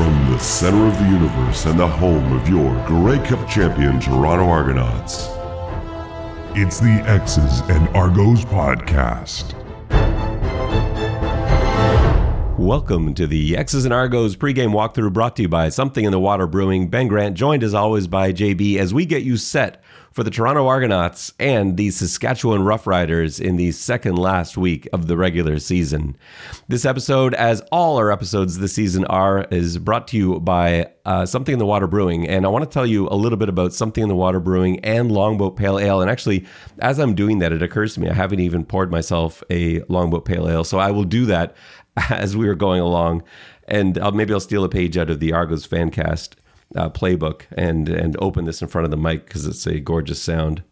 From the center of the universe and the home of your Grey Cup champion Toronto Argonauts, it's the X's and Argos podcast. Welcome to the X's and Argos pregame walkthrough brought to you by Something in the Water Brewing. Ben Grant, joined as always by JB as we get you set for the Toronto Argonauts and the Saskatchewan Roughriders in the second last week of the regular season. This episode, as all our episodes this season are, is brought to you by uh, Something in the Water Brewing. And I want to tell you a little bit about Something in the Water Brewing and Longboat Pale Ale. And actually, as I'm doing that, it occurs to me I haven't even poured myself a Longboat Pale Ale. So I will do that as we are going along. And I'll, maybe I'll steal a page out of the Argos Fancast uh, playbook and and open this in front of the mic because it's a gorgeous sound.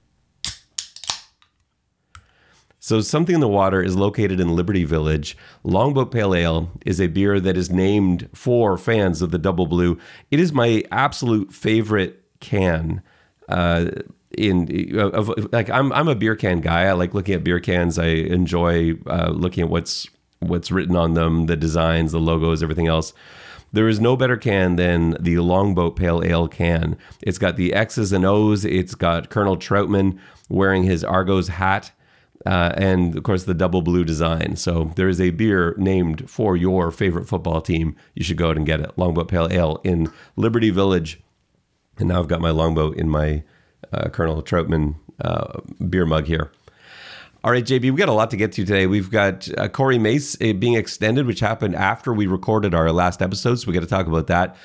So, Something in the Water is located in Liberty Village. Longboat Pale Ale is a beer that is named for fans of the Double Blue. It is my absolute favorite can. Uh, in of, like I'm I'm a beer can guy. I like looking at beer cans. I enjoy uh, looking at what's what's written on them, the designs, the logos, everything else. There is no better can than the Longboat Pale Ale can. It's got the X's and O's. It's got Colonel Troutman wearing his Argos hat. Uh, and of course, the double blue design. So there is a beer named for your favorite football team. You should go out and get it. Longboat Pale Ale in Liberty Village. And now I've got my longboat in my uh, Colonel Troutman uh, beer mug here. All right, JB, we got a lot to get to today. We've got uh, Corey Mace uh, being extended, which happened after we recorded our last episode. So we got to talk about that.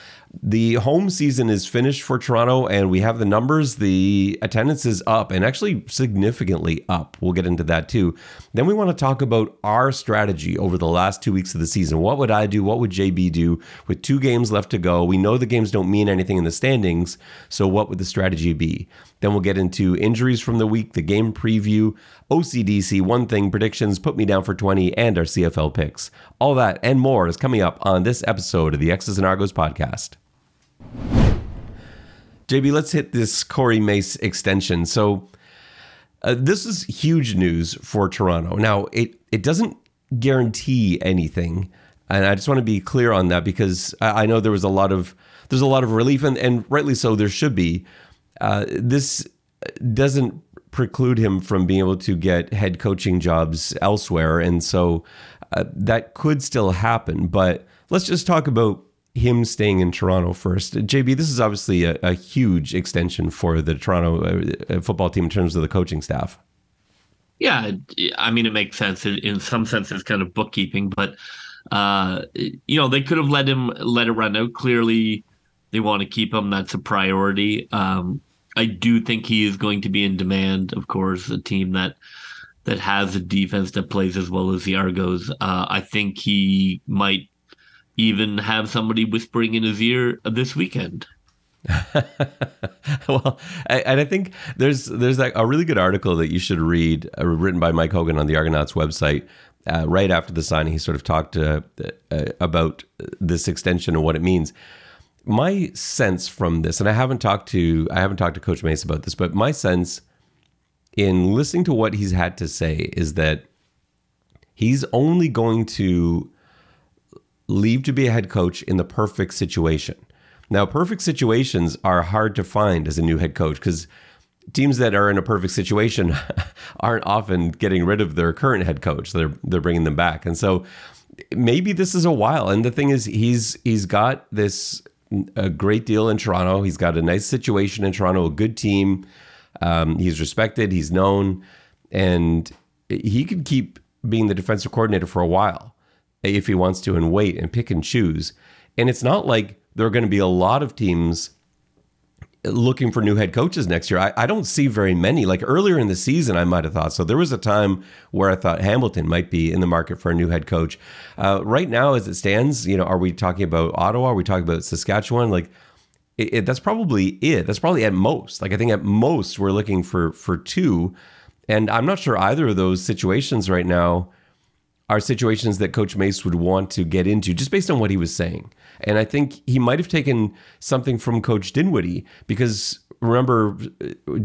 The home season is finished for Toronto, and we have the numbers. The attendance is up and actually significantly up. We'll get into that too. Then we want to talk about our strategy over the last two weeks of the season. What would I do? What would JB do with two games left to go? We know the games don't mean anything in the standings. So, what would the strategy be? Then we'll get into injuries from the week, the game preview, OCDC, one thing, predictions, put me down for 20, and our CFL picks. All that and more is coming up on this episode of the X's and Argos podcast. JB, let's hit this Corey Mace extension. So, uh, this is huge news for Toronto. Now, it it doesn't guarantee anything, and I just want to be clear on that because I, I know there was a lot of there's a lot of relief, and, and rightly so. There should be. Uh, this doesn't preclude him from being able to get head coaching jobs elsewhere, and so uh, that could still happen. But let's just talk about him staying in Toronto first. JB, this is obviously a, a huge extension for the Toronto uh, football team in terms of the coaching staff. Yeah, I mean, it makes sense in, in some sense. It's kind of bookkeeping, but uh, you know, they could have let him let it run out. Clearly, they want to keep him. That's a priority. Um, I do think he is going to be in demand. Of course, a team that that has a defense that plays as well as the Argos. Uh, I think he might even have somebody whispering in his ear this weekend. well, I, and I think there's there's like a really good article that you should read, uh, written by Mike Hogan on the Argonauts website. Uh, right after the signing, he sort of talked uh, uh about this extension and what it means. My sense from this, and I haven't talked to I haven't talked to Coach Mace about this, but my sense in listening to what he's had to say is that he's only going to leave to be a head coach in the perfect situation. Now, perfect situations are hard to find as a new head coach because teams that are in a perfect situation aren't often getting rid of their current head coach. They're they're bringing them back, and so maybe this is a while. And the thing is, he's he's got this a great deal in Toronto. He's got a nice situation in Toronto, a good team. Um, he's respected. He's known, and he could keep being the defensive coordinator for a while if he wants to and wait and pick and choose. And it's not like there are going to be a lot of teams looking for new head coaches next year. I, I, don't see very many. Like earlier in the season, I might have thought so. There was a time where I thought Hamilton might be in the market for a new head coach. Uh, right now, as it stands, you know, are we talking about Ottawa? Are we talking about Saskatchewan? Like, it, it, that's probably it. That's probably at most. Like, I think at most we're looking for for two, and I'm not sure either of those situations right now are situations that Coach Mace would want to get into just based on what he was saying. And I think he might have taken something from Coach Dinwiddie because remember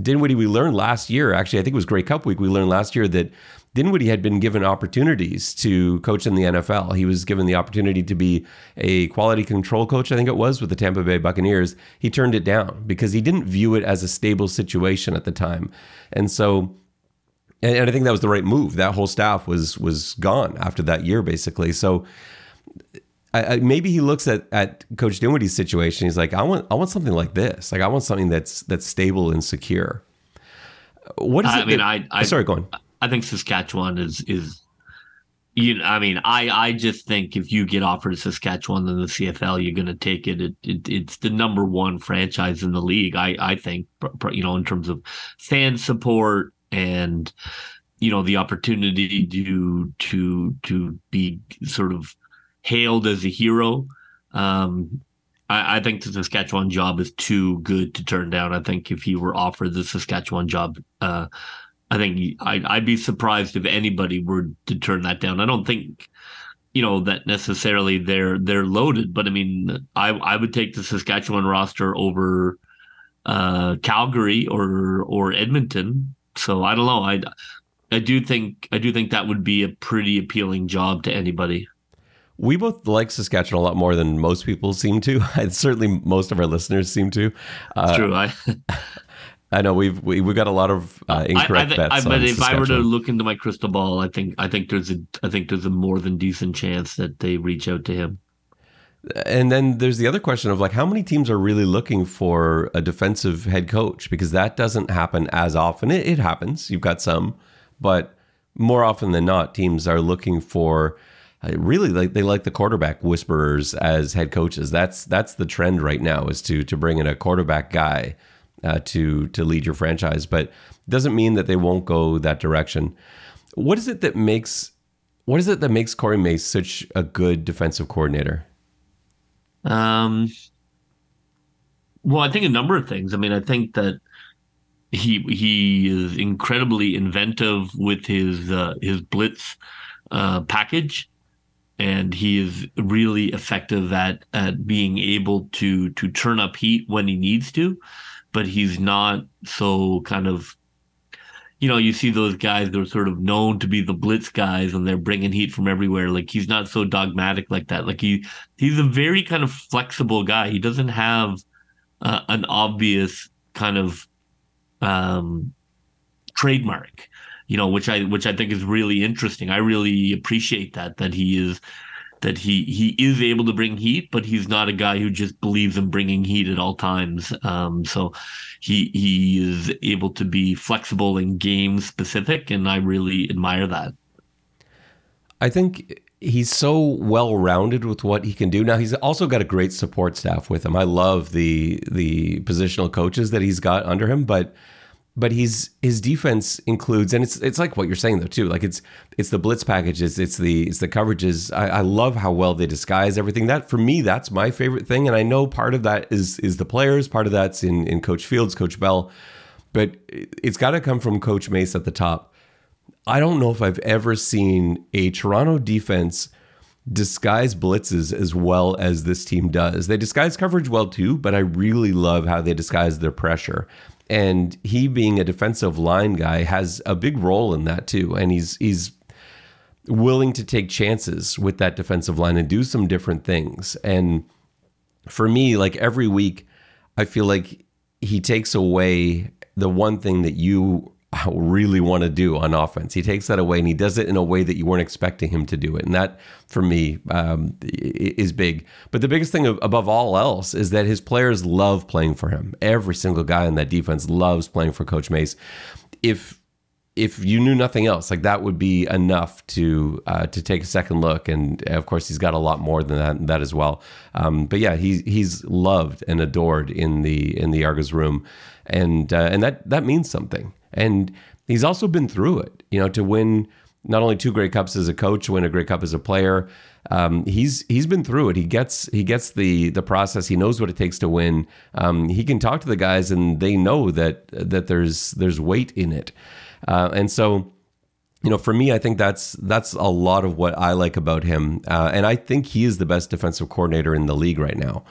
Dinwiddie. We learned last year, actually, I think it was Grey Cup week. We learned last year that Dinwiddie had been given opportunities to coach in the NFL. He was given the opportunity to be a quality control coach, I think it was, with the Tampa Bay Buccaneers. He turned it down because he didn't view it as a stable situation at the time, and so. And I think that was the right move. That whole staff was was gone after that year, basically. So I, I, maybe he looks at, at Coach Dinwiddie's situation. He's like, I want I want something like this. Like I want something that's that's stable and secure. What is I it? mean, that, I, I oh, sorry, go on. I think Saskatchewan is is you know, I mean, I I just think if you get offered Saskatchewan in the CFL, you're going to take it. It, it. It's the number one franchise in the league. I I think you know in terms of fan support and you know the opportunity to to to be sort of hailed as a hero. Um, I, I, think the Saskatchewan job is too good to turn down. I think if he were offered the Saskatchewan job, uh, I think I'd, I'd be surprised if anybody were to turn that down. I don't think, you know, that necessarily they're they're loaded, but I mean, I I would take the Saskatchewan roster over uh, Calgary or or Edmonton. So I don't know. I I do think I do think that would be a pretty appealing job to anybody. We both like Saskatchewan a lot more than most people seem to. And certainly, most of our listeners seem to. Uh, True. I, I know we've we, have we got a lot of uh, incorrect I, I, bets. I, but if I were to look into my crystal ball, I think I think there's a I think there's a more than decent chance that they reach out to him. And then there's the other question of like how many teams are really looking for a defensive head coach because that doesn't happen as often. It, it happens. You've got some, but more often than not, teams are looking for really like they like the quarterback whisperers as head coaches. That's that's the trend right now is to to bring in a quarterback guy uh, to to lead your franchise, but it doesn't mean that they won't go that direction. What is it that makes what is it that makes Corey Mace such a good defensive coordinator? Um, well, I think a number of things. I mean, I think that he he is incredibly inventive with his uh, his blitz uh, package and he is really effective at at being able to to turn up heat when he needs to, but he's not so kind of you know, you see those guys, that are sort of known to be the blitz guys and they're bringing heat from everywhere. Like he's not so dogmatic like that. Like he, he's a very kind of flexible guy. He doesn't have uh, an obvious kind of um, trademark you know, which I which I think is really interesting. I really appreciate that that he is that he he is able to bring heat, but he's not a guy who just believes in bringing heat at all times. Um, so he he is able to be flexible and game specific, and I really admire that. I think he's so well rounded with what he can do. Now he's also got a great support staff with him. I love the the positional coaches that he's got under him, but but he's his defense includes and it's it's like what you're saying though too like it's it's the blitz packages it's the it's the coverages. I, I, love how well they disguise everything. That for me that's my favorite thing and I know part of that is is the players part of that's in in Coach Fields Coach Bell but it's got to come from Coach Mace at the top. I don't know if I've ever seen a Toronto defense disguise blitzes as well as this team does. They disguise coverage well too, but I really love how they disguise their pressure and he being a defensive line guy has a big role in that too. And he's he's willing to take chances with that defensive line and do some different things. And for me like every week i feel like he takes away the one thing that you really want to do on offense. He takes that away and he does it in a way that you weren't expecting him to do it. And that, for me, um, is big. But the biggest thing above all else is that his players love playing for him. Every single guy in that defense loves playing for Coach Mace. If if you knew nothing else, like that would be enough to uh, to take a second look. And of course, he's got a lot more than that, that as well. Um, but yeah, he's he's loved and adored in the in the Argos room, and uh, and that that means something. And he's also been through it, you know, to win not only two Grey Cups as a coach, win a Grey Cup as a player. Um, he's he's been through it. He gets he gets the the process. He knows what it takes to win. Um, he can talk to the guys, and they know that that there's there's weight in it. Uh, and so, you know, for me, I think that's that's a lot of what I like about him. Uh, and I think he is the best defensive coordinator in the league right now.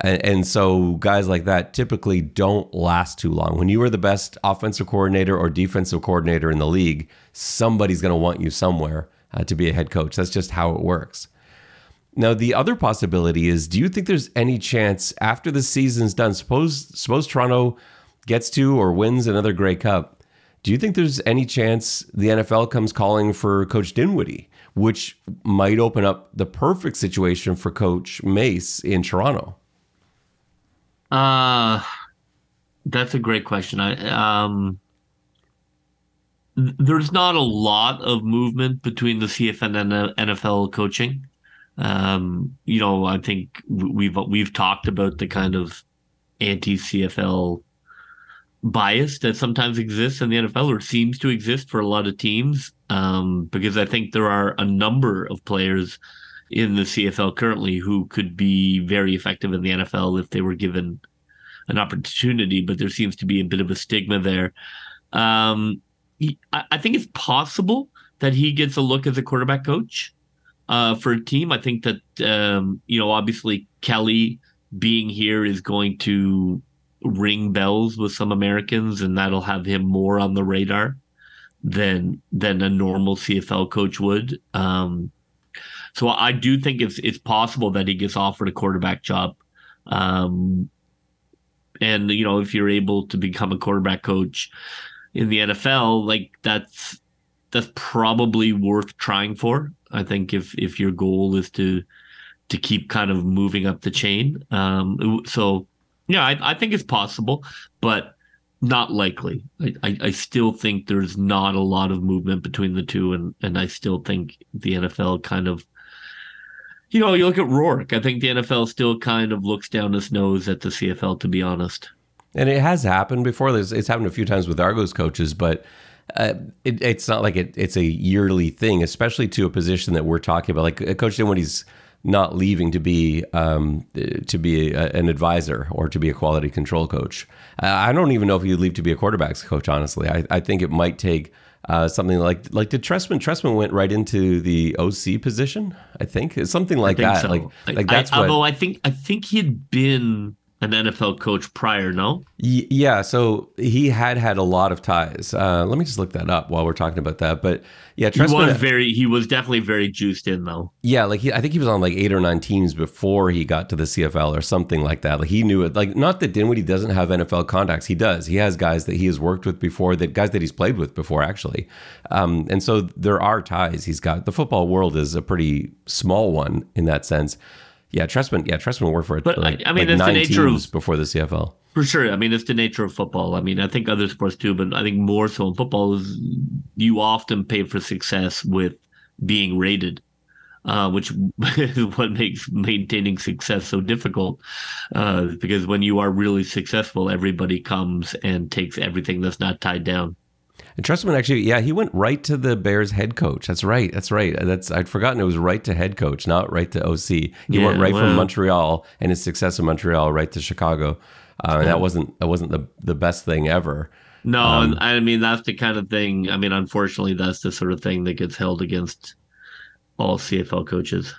And, and so guys like that typically don't last too long. When you are the best offensive coordinator or defensive coordinator in the league, somebody's going to want you somewhere uh, to be a head coach. That's just how it works. Now, the other possibility is do you think there's any chance after the season's done, suppose, suppose Toronto gets to or wins another Grey Cup, do you think there's any chance the NFL comes calling for Coach Dinwiddie, which might open up the perfect situation for Coach Mace in Toronto? Uh that's a great question. I um there's not a lot of movement between the CFL and NFL coaching. Um, you know, I think we've we've talked about the kind of anti CFL bias that sometimes exists in the NFL or seems to exist for a lot of teams. Um, because I think there are a number of players in the CFL currently who could be very effective in the NFL if they were given an opportunity, but there seems to be a bit of a stigma there. Um, he, I, I, think it's possible that he gets a look as a quarterback coach uh, for a team. I think that um, you know, obviously Kelly being here is going to ring bells with some Americans, and that'll have him more on the radar than than a normal CFL coach would. Um, so I do think it's it's possible that he gets offered a quarterback job. Um, and you know, if you're able to become a quarterback coach in the NFL, like that's that's probably worth trying for. I think if if your goal is to to keep kind of moving up the chain. Um, so yeah, I, I think it's possible, but not likely. I, I, I, still think there's not a lot of movement between the two, and and I still think the NFL kind of, you know, you look at Rourke. I think the NFL still kind of looks down its nose at the CFL, to be honest. And it has happened before. There's, it's happened a few times with Argos coaches, but uh, it, it's not like it, it's a yearly thing, especially to a position that we're talking about. Like a Coach when he's not leaving to be um, to be a, an advisor or to be a quality control coach. I don't even know if he'd leave to be a quarterbacks coach. Honestly, I, I think it might take uh, something like like did Trestman Trestman went right into the OC position. I think it's something like that. So. Like like that's I, what. Although I think I think he'd been an NFL coach prior, no? Yeah, so he had had a lot of ties. Uh, let me just look that up while we're talking about that. But yeah, he was very, he was definitely very juiced in though. Yeah, like he, I think he was on like eight or nine teams before he got to the CFL or something like that. Like he knew it. Like not that Dinwiddie doesn't have NFL contacts, he does. He has guys that he has worked with before, that guys that he's played with before actually. Um, and so there are ties he's got. The football world is a pretty small one in that sense. Yeah, Trestman. Yeah, Trestman worked for it. But like, I mean, like that's the nature of before the CFL. For sure. I mean, it's the nature of football. I mean, I think other sports too, but I think more so in football is you often pay for success with being rated, uh, which is what makes maintaining success so difficult. Uh, because when you are really successful, everybody comes and takes everything that's not tied down. And Trestman actually, yeah, he went right to the Bears head coach. That's right. That's right. That's I'd forgotten it was right to head coach, not right to OC. He yeah, went right well, from Montreal and his success in Montreal right to Chicago. Uh, and that wasn't that wasn't the the best thing ever. No, um, I mean that's the kind of thing. I mean, unfortunately, that's the sort of thing that gets held against all CFL coaches.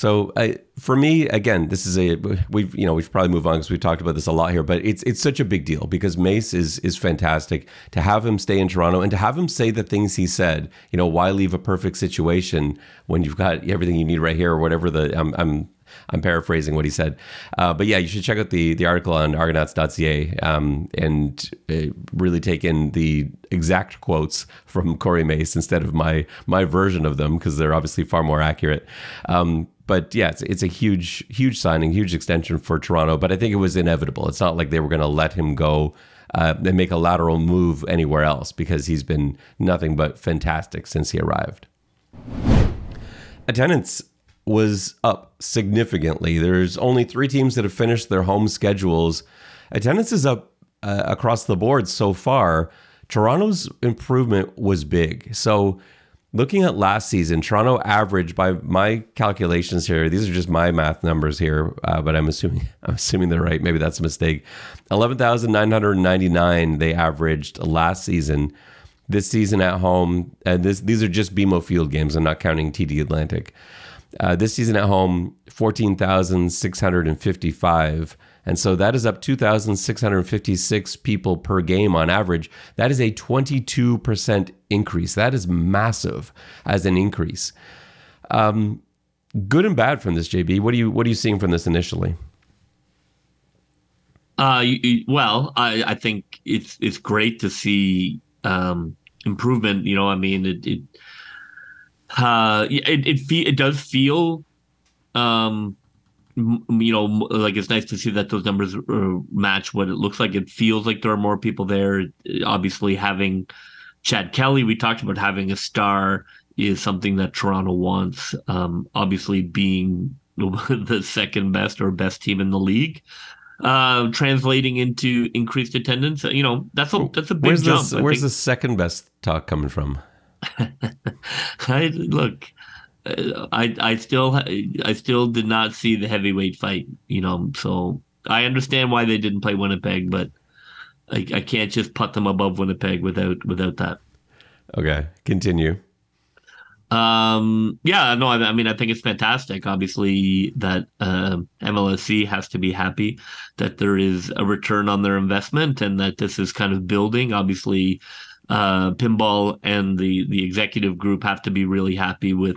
So for me, again, this is a we've you know we should probably move on because we've talked about this a lot here, but it's it's such a big deal because Mace is is fantastic to have him stay in Toronto and to have him say the things he said. You know, why leave a perfect situation when you've got everything you need right here or whatever the I'm I'm I'm paraphrasing what he said. Uh, but yeah, you should check out the the article on Argonauts.ca um, and uh, really take in the exact quotes from Corey Mace instead of my my version of them because they're obviously far more accurate. Um, but yeah, it's, it's a huge, huge signing, huge extension for Toronto. But I think it was inevitable. It's not like they were going to let him go uh, and make a lateral move anywhere else because he's been nothing but fantastic since he arrived. Attendance was up significantly. There's only three teams that have finished their home schedules. Attendance is up uh, across the board so far. Toronto's improvement was big. So Looking at last season, Toronto averaged by my calculations here. These are just my math numbers here, uh, but I'm assuming I'm assuming they're right. Maybe that's a mistake. Eleven thousand nine hundred ninety nine they averaged last season. This season at home, and this these are just BMO Field games. I'm not counting TD Atlantic. Uh, this season at home, 14,655. And so that is up 2,656 people per game on average. That is a 22% increase. That is massive as an increase. Um, good and bad from this, JB. What are you What are you seeing from this initially? Uh, well, I, I think it's it's great to see um, improvement. You know, I mean, it it uh, it it, fe- it does feel um, you know, like it's nice to see that those numbers uh, match what it looks like. It feels like there are more people there. Obviously, having Chad Kelly, we talked about having a star is something that Toronto wants. Um, obviously, being the second best or best team in the league, uh, translating into increased attendance. You know, that's a that's a big where's jump. Where's think. the second best talk coming from? I look. I I still I still did not see the heavyweight fight, you know. So I understand why they didn't play Winnipeg, but I, I can't just put them above Winnipeg without without that. Okay, continue. Um, yeah, no, I, I, mean, I think it's fantastic. Obviously, that uh, MLSE has to be happy that there is a return on their investment and that this is kind of building. Obviously, uh, pinball and the the executive group have to be really happy with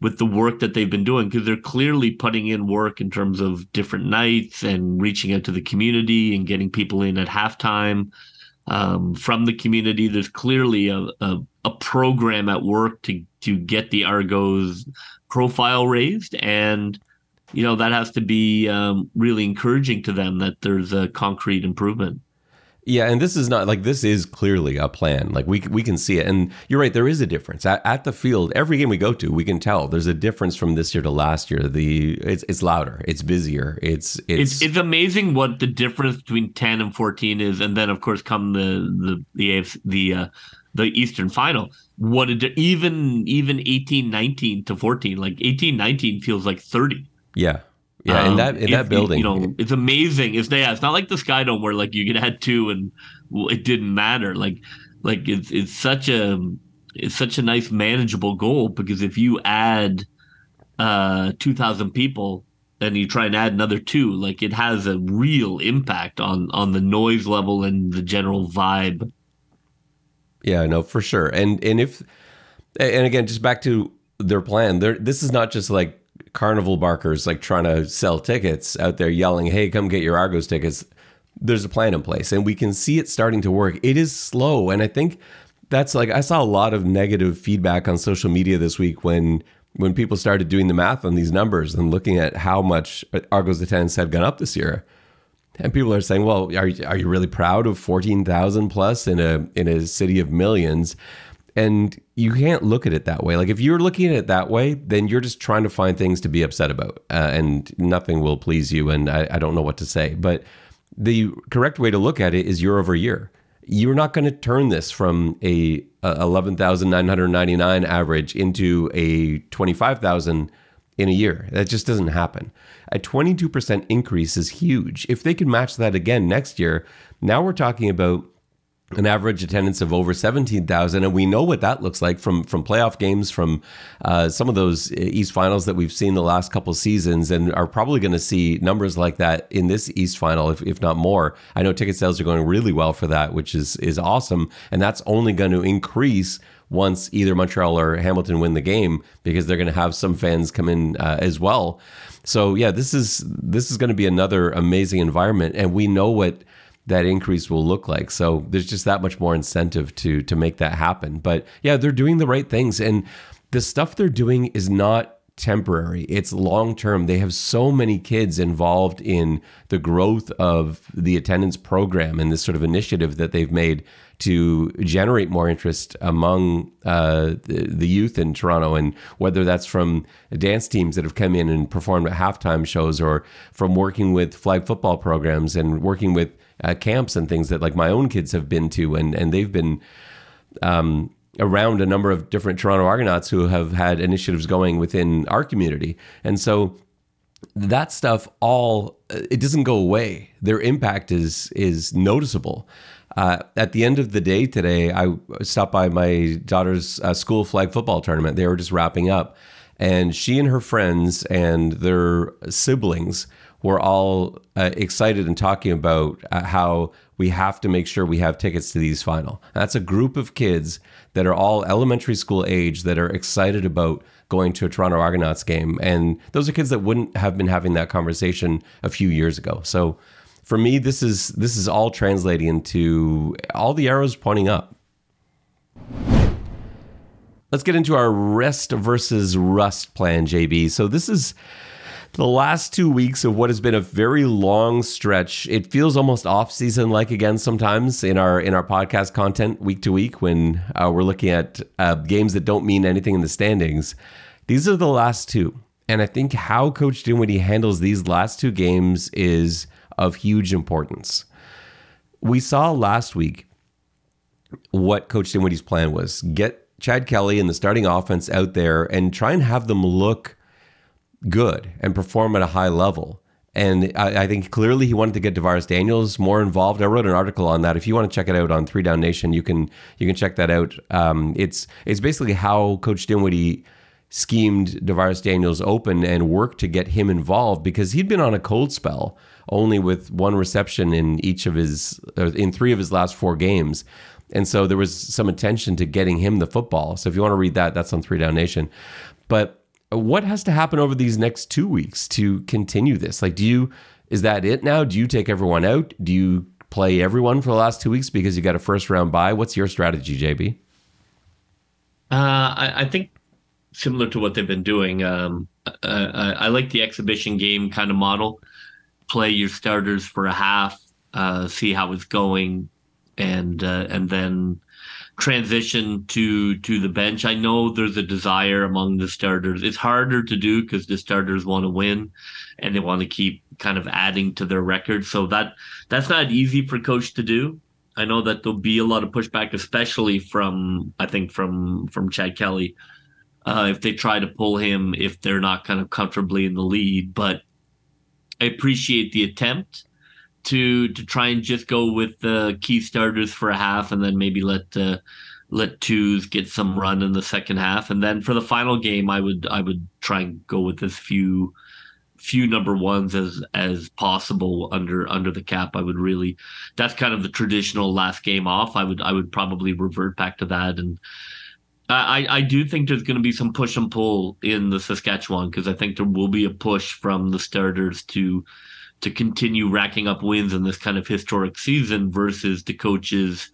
with the work that they've been doing because they're clearly putting in work in terms of different nights and reaching out to the community and getting people in at halftime um, from the community. There's clearly a, a, a program at work to to get the Argos profile raised and you know that has to be um, really encouraging to them that there's a concrete improvement yeah, and this is not like this is clearly a plan. Like we we can see it, and you're right. There is a difference at, at, the field. Every game we go to, we can tell there's a difference from this year to last year. The it's it's louder, it's busier, it's it's it's, it's amazing what the difference between ten and fourteen is, and then of course come the the the AFC, the uh, the Eastern Final. What it, even even 18, 19 to fourteen, like 18, 19 feels like thirty. Yeah, yeah, in that in that building, you know, it's amazing. It's yeah, it's not like the Sky Dome where like you could add two and it didn't matter. Like like it's it's such a it's such a nice manageable goal because if you add uh two thousand people and you try and add another two, like it has a real impact on on the noise level and the general vibe. Yeah, no, for sure. And and if and again, just back to their plan, there this is not just like carnival barkers like trying to sell tickets out there yelling, "Hey, come get your Argos tickets." There's a plan in place, and we can see it starting to work. It is slow, and I think that's like I saw a lot of negative feedback on social media this week when when people started doing the math on these numbers and looking at how much Argos attendance had gone up this year. And people are saying, "Well, are are you really proud of fourteen thousand plus in a in a city of millions? And you can't look at it that way. Like if you're looking at it that way, then you're just trying to find things to be upset about, uh, and nothing will please you. And I, I don't know what to say. But the correct way to look at it is year over year. You're not going to turn this from a, a 11,999 average into a 25,000 in a year. That just doesn't happen. A 22% increase is huge. If they can match that again next year, now we're talking about an average attendance of over 17,000 and we know what that looks like from from playoff games from uh, some of those East finals that we've seen the last couple seasons and are probably going to see numbers like that in this East final if, if not more. I know ticket sales are going really well for that which is is awesome and that's only going to increase once either Montreal or Hamilton win the game because they're going to have some fans come in uh, as well. So yeah, this is this is going to be another amazing environment and we know what that increase will look like. So there's just that much more incentive to to make that happen. But yeah, they're doing the right things and the stuff they're doing is not temporary. It's long term. They have so many kids involved in the growth of the attendance program and this sort of initiative that they've made to generate more interest among uh, the, the, youth in Toronto. And whether that's from dance teams that have come in and performed at halftime shows or from working with flag football programs and working with uh, camps and things that like my own kids have been to, and and they've been um, around a number of different Toronto Argonauts who have had initiatives going within our community, and so that stuff all it doesn't go away. Their impact is is noticeable. Uh, at the end of the day today, I stopped by my daughter's uh, school flag football tournament. They were just wrapping up, and she and her friends and their siblings were all uh, excited and talking about uh, how we have to make sure we have tickets to these final. That's a group of kids that are all elementary school age that are excited about going to a Toronto Argonauts game. And those are kids that wouldn't have been having that conversation a few years ago. So for me, this is this is all translating into all the arrows pointing up. Let's get into our rest versus rust plan, JB. So this is the last two weeks of what has been a very long stretch. It feels almost off season like again sometimes in our in our podcast content week to week when uh, we're looking at uh, games that don't mean anything in the standings. These are the last two, and I think how Coach Dinwiddie handles these last two games is of huge importance. We saw last week what Coach Dinwiddie's plan was: get Chad Kelly and the starting offense out there and try and have them look good and perform at a high level. And I, I, think clearly he wanted to get DaVaris Daniels more involved. I wrote an article on that. If you want to check it out on Three Down Nation, you can you can check that out. Um, it's it's basically how Coach Dinwiddie schemed DaVaris Daniels open and worked to get him involved because he'd been on a cold spell, only with one reception in each of his in three of his last four games. And so there was some attention to getting him the football. So if you want to read that, that's on Three Down Nation. But what has to happen over these next two weeks to continue this? Like, do you is that it now? Do you take everyone out? Do you play everyone for the last two weeks because you got a first round bye? What's your strategy, JB? Uh, I, I, think similar to what they've been doing. Um, uh, I, I, like the exhibition game kind of model. Play your starters for a half, uh, see how it's going, and uh, and then transition to to the bench. I know there's a desire among the starters. It's harder to do because the starters want to win and they want to keep kind of adding to their record. So that that's not easy for coach to do. I know that there'll be a lot of pushback, especially from I think from from Chad Kelly, uh, if they try to pull him if they're not kind of comfortably in the lead. But I appreciate the attempt to to try and just go with the key starters for a half and then maybe let uh, let twos get some run in the second half. And then for the final game I would I would try and go with as few few number ones as as possible under under the cap. I would really that's kind of the traditional last game off. I would I would probably revert back to that. And I, I do think there's going to be some push and pull in the Saskatchewan because I think there will be a push from the starters to to continue racking up wins in this kind of historic season versus the coaches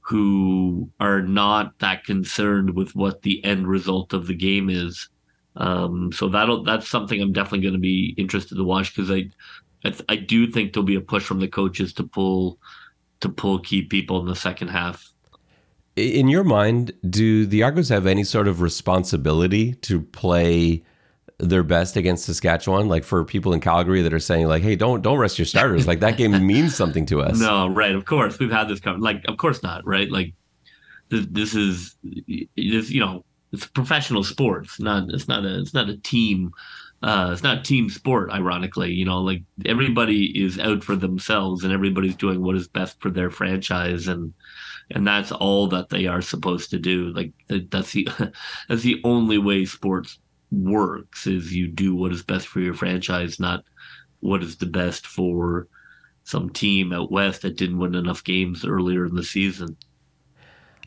who are not that concerned with what the end result of the game is. Um, so that'll that's something I'm definitely going to be interested to watch because I, I, I do think there'll be a push from the coaches to pull to pull key people in the second half. In your mind, do the Argos have any sort of responsibility to play their best against Saskatchewan. Like for people in Calgary that are saying like, "Hey, don't don't rest your starters." Like that game means something to us. No, right? Of course, we've had this. Like, of course not. Right? Like this. This is this. You know, it's professional sports. Not. It's not a. It's not a team. Uh, it's not team sport. Ironically, you know, like everybody is out for themselves, and everybody's doing what is best for their franchise, and and that's all that they are supposed to do. Like that's the that's the only way sports works is you do what is best for your franchise, not what is the best for some team out west that didn't win enough games earlier in the season.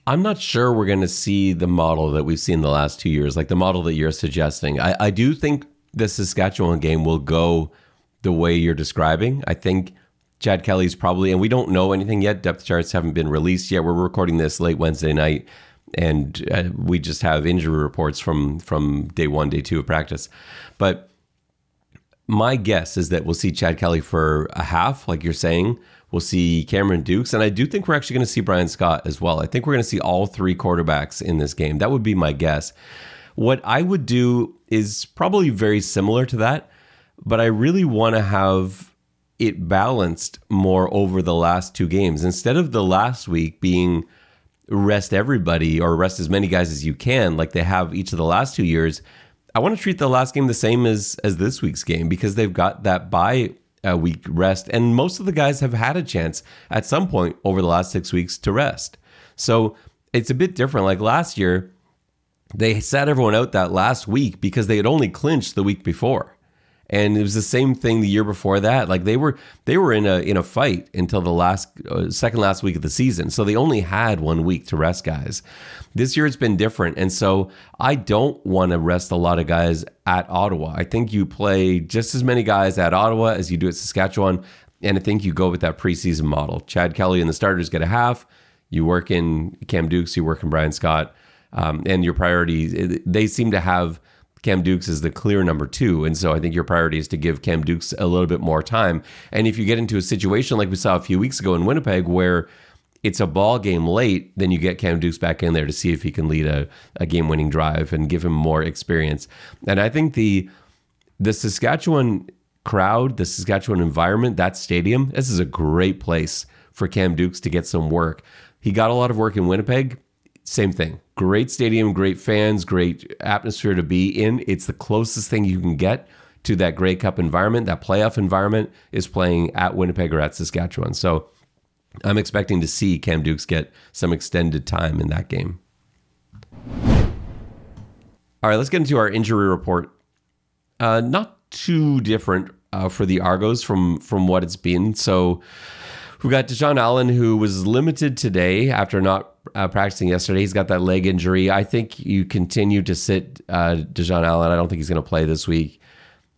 I'm not sure we're going to see the model that we've seen the last two years, like the model that you're suggesting. I, I do think the Saskatchewan game will go the way you're describing. I think Chad Kelly's probably, and we don't know anything yet. Depth charts haven't been released yet. We're recording this late Wednesday night and uh, we just have injury reports from from day one, day two of practice. But my guess is that we'll see Chad Kelly for a half, like you're saying. We'll see Cameron Dukes, and I do think we're actually going to see Bryan Scott as well. I think we're going to see all three quarterbacks in this game. That would be my guess. What I would do is probably very similar to that, but I really want to have it balanced more over the last two games instead of the last week being rest everybody or rest as many guys as you can, like they have each of the last two years. I want to treat the last game the same as as this week's game because they've got that bye uh, week rest, and most of the guys have had a chance at some point over the last six weeks to rest. So it's a bit different. Like last year, they sat everyone out that last week because they had only clinched the week before and it was the same thing the year before that. Like they were they were in a in a fight until the last uh, second last week of the season. So they only had one week to rest guys. This year it's been different. And so i don't want to rest a lot of guys at ottawa. I think you play just as many guys at ottawa as you do at saskatchewan. And i think you go with that preseason model. Chad kelly and the starters get a half. You work in cam dukes you work in bryan scott. Um, and your priorities they seem to have Cam Dukes is the clear number two. And so I think your priority is to give Cam Dukes a little bit more time. And if you get into a situation like we saw a few weeks ago in Winnipeg where it's a ball game late, then you get Cam Dukes back in there to see if he can lead a, a game winning drive and give him more experience. And I think the the Saskatchewan crowd, the Saskatchewan environment, that stadium, this is a great place for Cam Dukes to get some work. He got a lot of work in Winnipeg same thing. Great stadium, great fans, great atmosphere to be in. It's the closest thing you can get to that Grey Cup environment, that playoff environment is playing at Winnipeg or at Saskatchewan. So I'm expecting to see Cam Dukes get some extended time in that game. All right, let's get into our injury report. Uh, not too different uh, for the Argos from from what it's been. So we've got Deshaun Allen, who was limited today after not uh, practicing yesterday. He's got that leg injury. I think you continue to sit uh, Deshaun Allen. I don't think he's going to play this week.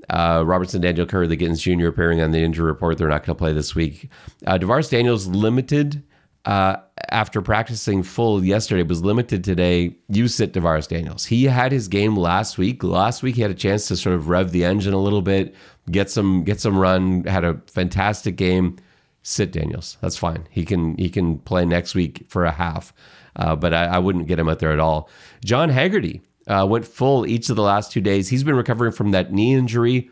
Uh, Robertson Daniel Kurleigh, the Gittens Jr. appearing on the injury report. They're not going to play this week. Uh, DaVaris Daniels limited uh, after practicing full yesterday, was limited today. You sit DaVaris Daniels. He had his game last week. Last week he had a chance to sort of rev the engine a little bit, get some get some run. Had a fantastic game sit Daniels. That's fine. He can he can play next week for a half, uh, but I, I, wouldn't get him out there at all. John Haggerty uh, went full each of the last two days. He's been recovering from that knee injury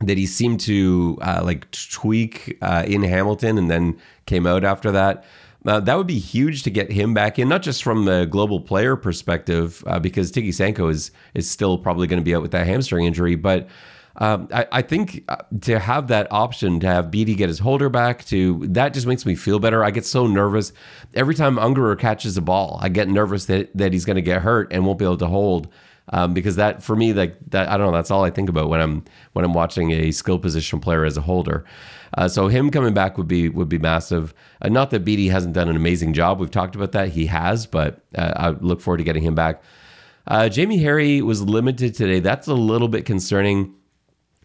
that he seemed to uh, like tweak uh, in Hamilton and then came out after that. Uh, that would be huge to get him back in, not just from the global player perspective, uh, because Tigie Sankoh is is still probably going to be out with that hamstring injury, but um, I, I, think uh, to have that option to have Bede get his holder back to that just makes me feel better. I get so nervous every time Ungerer catches a ball. I get nervous that that he's going to get hurt and won't be able to hold. Um, because that for me like that I don't know that's all I think about when I'm when I'm watching a skill position player as a holder. Uh, so him coming back would be would be massive. Uh, not that Bede hasn't done an amazing job. We've talked about that. He has, but uh, I look forward to getting him back. Uh, Jamie Harry was limited today. That's a little bit concerning.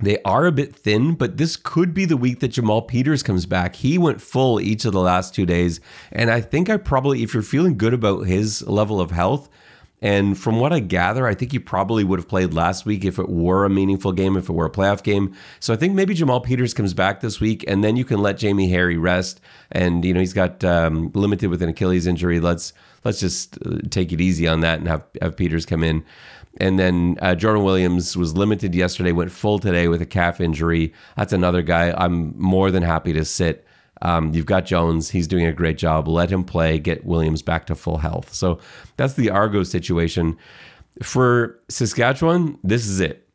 They are a bit thin, but this could be the week that Jamal Peters comes back. He went full each of the last two days. And I think I probably, if you're feeling good about his level of health, and from what I gather, I think he probably would have played last week if it were a meaningful game, if it were a playoff game. So I think maybe Jamal Peters comes back this week, and then you can let Jamie Harry rest. And you know he's got um, limited with an Achilles injury. Let's let's just uh, take it easy on that and have have Peters come in. And then uh, Jordan Williams was limited yesterday, went full today with a calf injury. That's another guy I'm more than happy to sit. Um, you've got Jones. He's doing a great job. Let him play, get Williams back to full health. So that's the Argo situation. For Saskatchewan, this is it.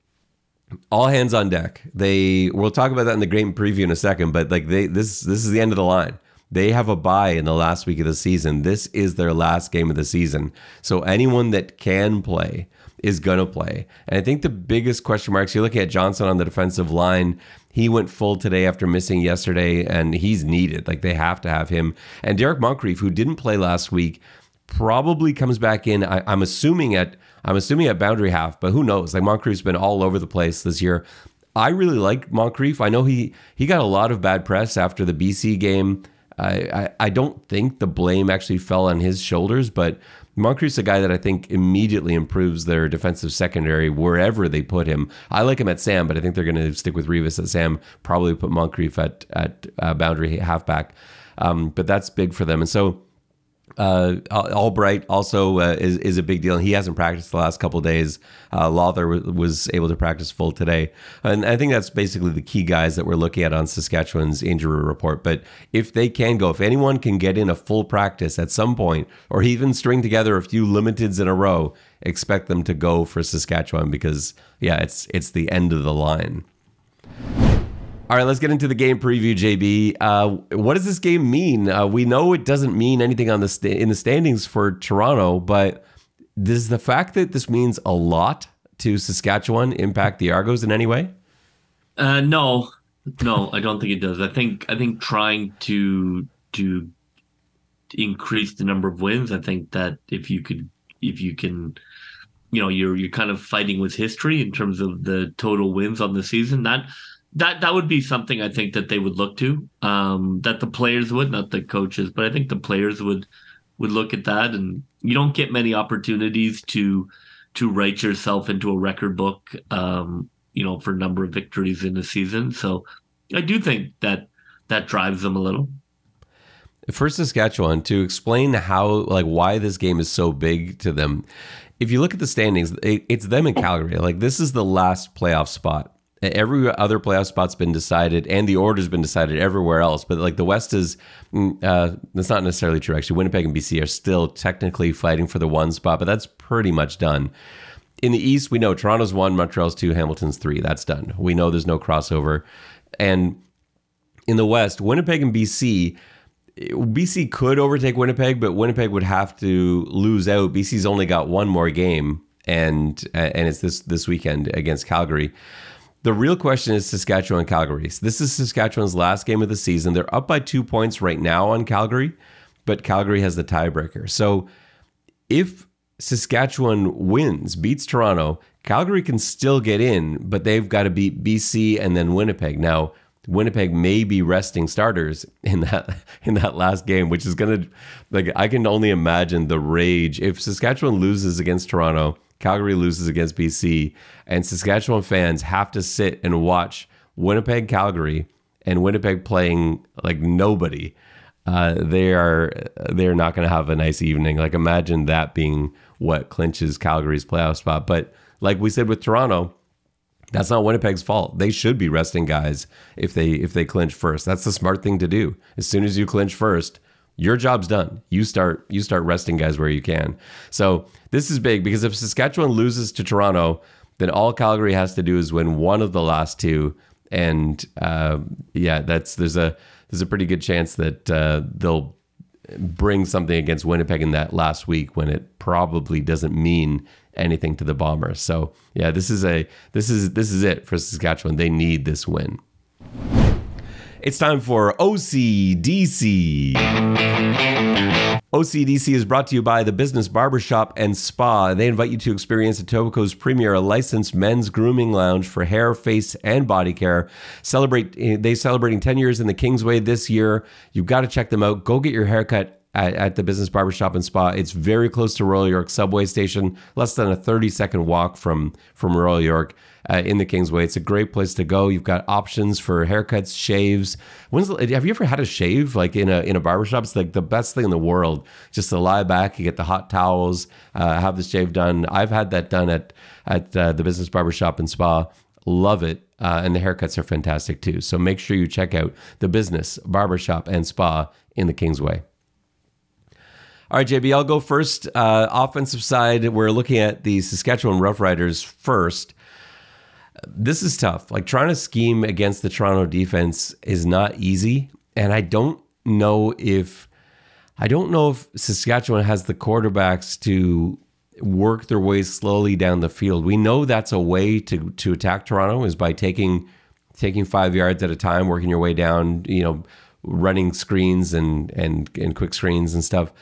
All hands on deck. They we'll talk about that in the game preview in a second, but like they this this is the end of the line. They have a bye in the last week of the season. This is their last game of the season. So anyone that can play, is going to play. And I think the biggest question marks, you're looking at Johnson on the defensive line. He went full today after missing yesterday, and he's needed. Like they have to have him. And Derrick Moncrief, who didn't play last week, probably comes back in. I, am assuming at I'm assuming at boundary half, but who knows? Like Moncrief's been all over the place this year. I really like Moncrief. I know he he got a lot of bad press after the BC game. I, I, I don't think the blame actually fell on his shoulders, but Moncrief's a guy that I think immediately improves their defensive secondary wherever they put him. I like him at Sam, but I think they're going to stick with Revis at Sam. Probably put Moncrief at at uh, boundary halfback. Um, but that's big for them, and so uh, Albright also uh, is is a big deal. He hasn't practiced the last couple days. Uh, Lawther w- was able to practice full today, and I think that's basically the key guys that we're looking at on Saskatchewan's injury report. But if they can go, if anyone can get in a full practice at some point, or even string together a few limiteds in a row, expect them to go for Saskatchewan because yeah, it's it's the end of the line. All right, let's get into the game preview, JB. Uh, what does this game mean? Uh, we know it doesn't mean anything on the in the standings for Toronto, but does the fact that this means a lot to Saskatchewan impact the Argos in any way? Uh, no, no, I don't think it does. I think I think trying to to increase the number of wins. I think that if you could, if you can, you know, you're you're kind of fighting with history in terms of the total wins on the season. That that that would be something I think that they would look to. Um, that the players would, not the coaches, but I think the players would would look at that. And you don't get many opportunities to to write yourself into a record book. Um, you know, for number of victories in the season. So I do think that that drives them a little. For Saskatchewan, to explain how, like, why this game is so big to them, if you look at the standings, it's them in Calgary. Like, this is the last playoff spot. Every other playoff spot's been decided, and the order's been decided everywhere else. But like the West is, mm, uh, that's not necessarily true. Actually, Winnipeg and BC are still technically fighting for the one spot, but that's pretty much done in the East, we know Toronto's one, Montreal's two, Hamilton's three. That's done. We know there's no crossover. And in the West, Winnipeg and BC, BC could overtake Winnipeg, but Winnipeg would have to lose out. BC's only got one more game, and and it's this this weekend against Calgary. The real question is Saskatchewan Calgary. This is Saskatchewan's last game of the season. They're up by two points right now on Calgary, but Calgary has the tiebreaker. So if Saskatchewan wins, beats Toronto, Calgary can still get in, but they've got to beat BC and then Winnipeg. Now, Winnipeg may be resting starters in that in that last game, which is gonna like I can only imagine the rage if Saskatchewan loses against Toronto, Calgary loses against BC, and Saskatchewan fans have to sit and watch Winnipeg, Calgary, and Winnipeg playing like nobody. Uh, they are they are not going to have a nice evening. Like imagine that being what clinches Calgary's playoff spot. But like we said with Toronto, that's not Winnipeg's fault. They should be resting guys if they if they clinch first. That's the smart thing to do. As soon as you clinch first, your job's done. You start you start resting guys where you can. So this is big because if Saskatchewan loses to Toronto, then all Calgary has to do is win one of the last two, and uh, yeah, that's there's a there's a pretty good chance that uh, they'll bring something against Winnipeg in that last week when it probably doesn't mean anything to the Bombers. So yeah, this is a this is this is it for Saskatchewan. They need this win. It's time for OCDC. OCDC is brought to you by the Business Barbershop and Spa. They invite you to experience Etobicoke's premier licensed men's grooming lounge for hair, face, and body care. Celebrate eh, they celebrating 10 years in the Kingsway this year. You've got to check them out. Go get your haircut at, at, the Business Barbershop and Spa. It's very close to Royal York subway station, less than a 30 second walk from, from Royal York uh, in the Kingsway. It's a great place to go. You've got options for haircuts, shaves. When's the, have you ever had a shave like in a in a barbershop? It's like the best thing in the world. Just to lie back, you get the hot towels, uh, have the shave done. I've had that done at at uh, the Business Barbershop and Spa. Love it. Uh, and the haircuts are fantastic too. So make sure you check out the Business Barbershop and Spa in the Kingsway. All right, JB, I'll go first. Uh, offensive side, we're looking at the Saskatchewan Roughriders first. This is tough. Like trying to scheme against the Toronto defense is not easy, and I don't know if I don't know if Saskatchewan has the quarterbacks to work their way slowly down the field. We know that's a way to to attack Toronto is by taking taking five yards at a time, working your way down. You know, running screens and and and quick screens and stuff.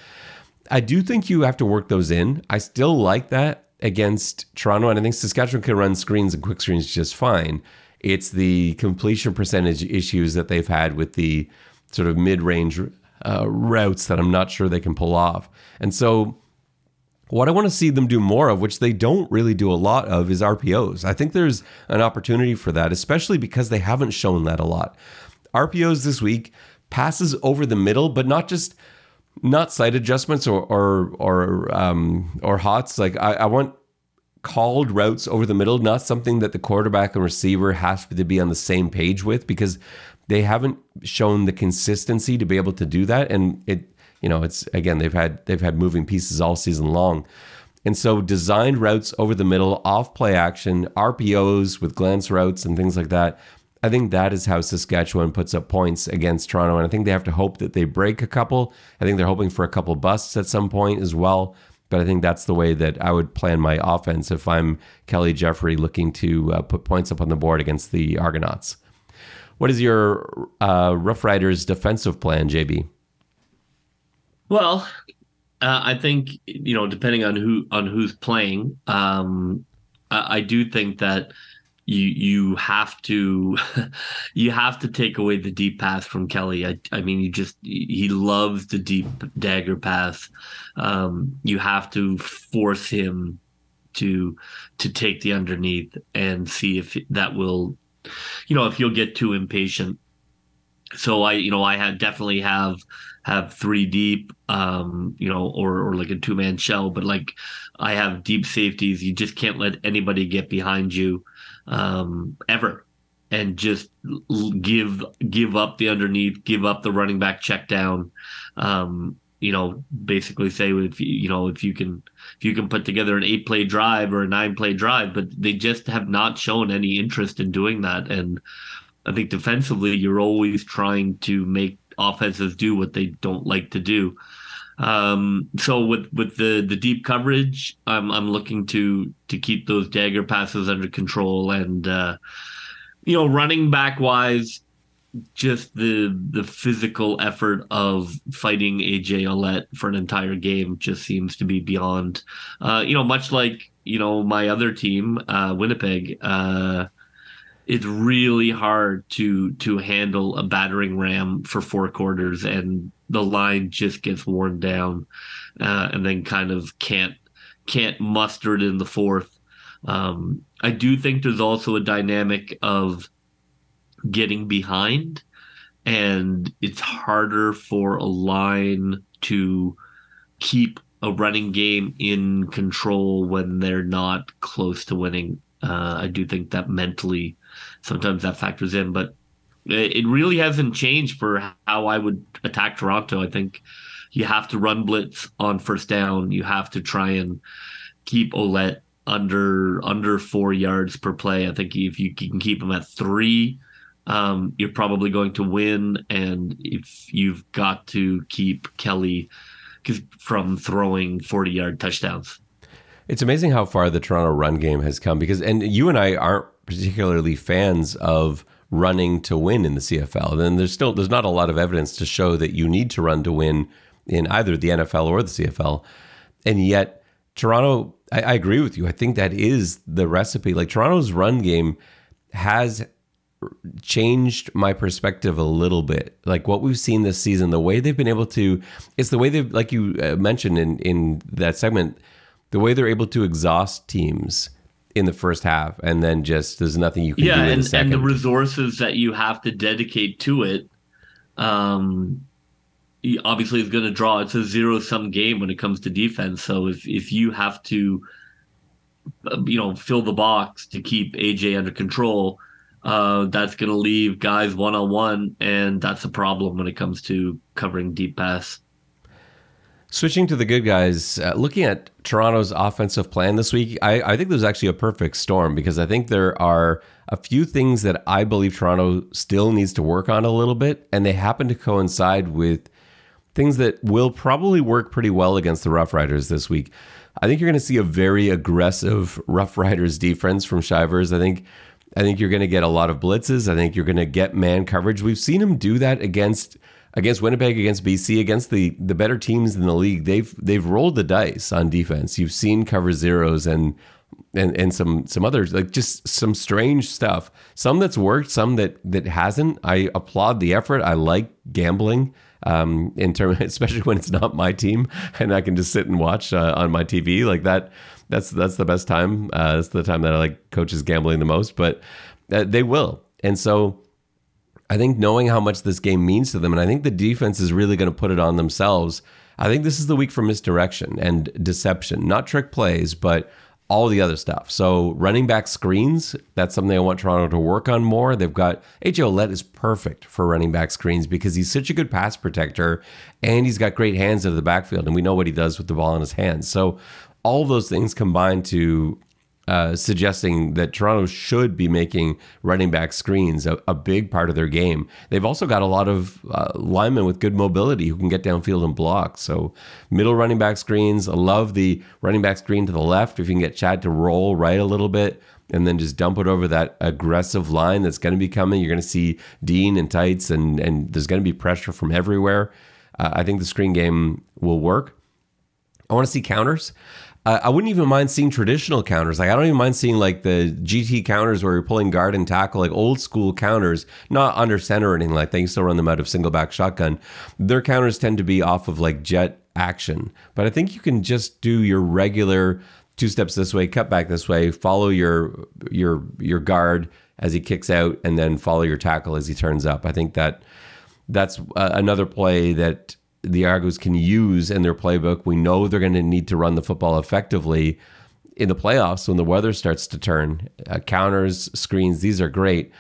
I do think you have to work those in. I still like that against Toronto, and I think Saskatchewan can run screens and quick screens just fine. It's the completion percentage issues that they've had with the sort of mid range uh, routes that I'm not sure they can pull off. And so, what I want to see them do more of, which they don't really do a lot of, is RPOs. I think there's an opportunity for that, especially because they haven't shown that a lot. RPOs this week passes over the middle, but not just not sight adjustments or or or um, or hots. Like I, I want called routes over the middle, not something that the quarterback and receiver has to be on the same page with because they haven't shown the consistency to be able to do that. And it, you know, it's again they've had they've had moving pieces all season long. And so designed routes over the middle, off play action, RPOs with glance routes and things like that I think that is how Saskatchewan puts up points against Toronto. And I think they have to hope that they break a couple. I think they're hoping for a couple busts at some point as well. But I think that's the way that I would plan my offense if I'm Kelly Jeffrey looking to uh, put points up on the board against the Argonauts. What is your uh, Roughriders defensive plan, JB? Well, uh, I think you know, depending on who on who's playing, um, I, I do think that you you have to you have to take away the deep pass from Kelly. I, I mean, you just he loves the deep dagger pass. Um, you have to force him to to take the underneath and see if that will, you know, if you'll get too impatient. So I, you know, I had definitely have have three deep, um, you know, or or like a two man shell, but like I have deep safeties. You just can't let anybody get behind you um, ever and just give give up the underneath, give up the running back check down. Um, you know, basically say if you, you know if you can if you can put together an eight play drive or a nine play drive, but they just have not shown any interest in doing that. And I think defensively, you're always trying to make offenses do what they don't like to do. Um, so with with the the deep coverage, I'm I'm looking to to keep those dagger passes under control and uh, you know running back wise, just the the physical effort of fighting AJ Ouellette for an entire game just seems to be beyond. Uh, you know, much like you know my other team, uh, Winnipeg. Uh, it's really hard to to handle a battering ram for four quarters and the line just gets worn down uh, and then kind of can't can't muster it in the fourth. Um, i do think there's also a dynamic of getting behind and it's harder for a line to keep a running game in control when they're not close to winning. Uh, i do think that mentally sometimes that factors in. But it really hasn't changed for how I would attack Toronto. I think you have to run blitz on first down. You have to try and keep Ouellette under under four yards per play. I think if you can keep him at three, um, you're probably going to win. And if you've got to keep Kelly from throwing 40 yard touchdowns. It's amazing how far the Toronto run game has come because, and you and I aren't particularly fans of running to win in the CFL. Then there's still there's not a lot of evidence to show that you need to run to win in either the NFL or the CFL. And yet Toronto, I, I agree with you. I think that is the recipe. Like Toronto's run game has changed my perspective a little bit. Like what we've seen this season, the way they've been able to, it's the way they've, like you uh, mentioned in in that segment, the way they're able to exhaust teams in the first half, and then just there's nothing you can yeah, do. and, and the resources that you have to dedicate to it, um, obviously is going to draw. It's a zero sum game when it comes to defense. So if if you have to, uh, you know, fill the box to keep AJ under control, uh, that's going to leave guys one on one, and that's a problem when it comes to covering deep pass. Switching to the good guys, uh, looking at Toronto's offensive plan this week, I, I think there's actually a perfect storm because I think there are a few things that I believe Toronto still needs to work on a little bit, and they happen to coincide with things that will probably work pretty well against the Roughriders this week. I think you're going to see a very aggressive Roughriders defense from Shivers. I think I think you're going to get a lot of blitzes. I think you're going to get man coverage. We've seen him do that against against Winnipeg, against BC, against the the better teams in the league, they've they've rolled the dice on defense. You've seen cover zeros and and and some some others like just some strange stuff. Some that's worked, some that that hasn't. I applaud the effort. I like gambling. Um, in terms, especially when it's not my team and I can just sit and watch uh, on my TV like that. That's that's the best time. Uh, that's the time that I like coaches gambling the most. But uh, they will, and so I think knowing how much this game means to them, and I think the defense is really going to put it on themselves. I think this is the week for misdirection and deception, not trick plays, but all the other stuff. So running back screens, that's something I want Toronto to work on more. They've got AJ Ouellette is perfect for running back screens because he's such a good pass protector and he's got great hands out of the backfield, and we know what he does with the ball in his hands. So all those things combine to uh, suggesting that Toronto should be making running back screens a, a, big part of their game. They've also got a lot of uh, linemen with good mobility who can get downfield and block. So, middle running back screens. I love the running back screen to the left. If you can get Chad to roll right a little bit and then just dump it over that aggressive line that's going to be coming, you're going to see Dean and tights, and, and there's going to be pressure from everywhere. Uh, I think the screen game will work. I want to see counters. I wouldn't even mind seeing traditional counters. Like I don't even mind seeing like the GT counters where you're pulling guard and tackle, like old school counters, not under center or anything like that. You still run them out of single back shotgun. Their counters tend to be off of like jet action, but I think you can just do your regular two steps this way, cut back this way, follow your your your guard as he kicks out, and then follow your tackle as he turns up. I think that that's uh, another play that the Argos can use in their playbook. We know they're going to need to run the football effectively in the playoffs when the weather starts to turn. Uh, counters, screens, these are great.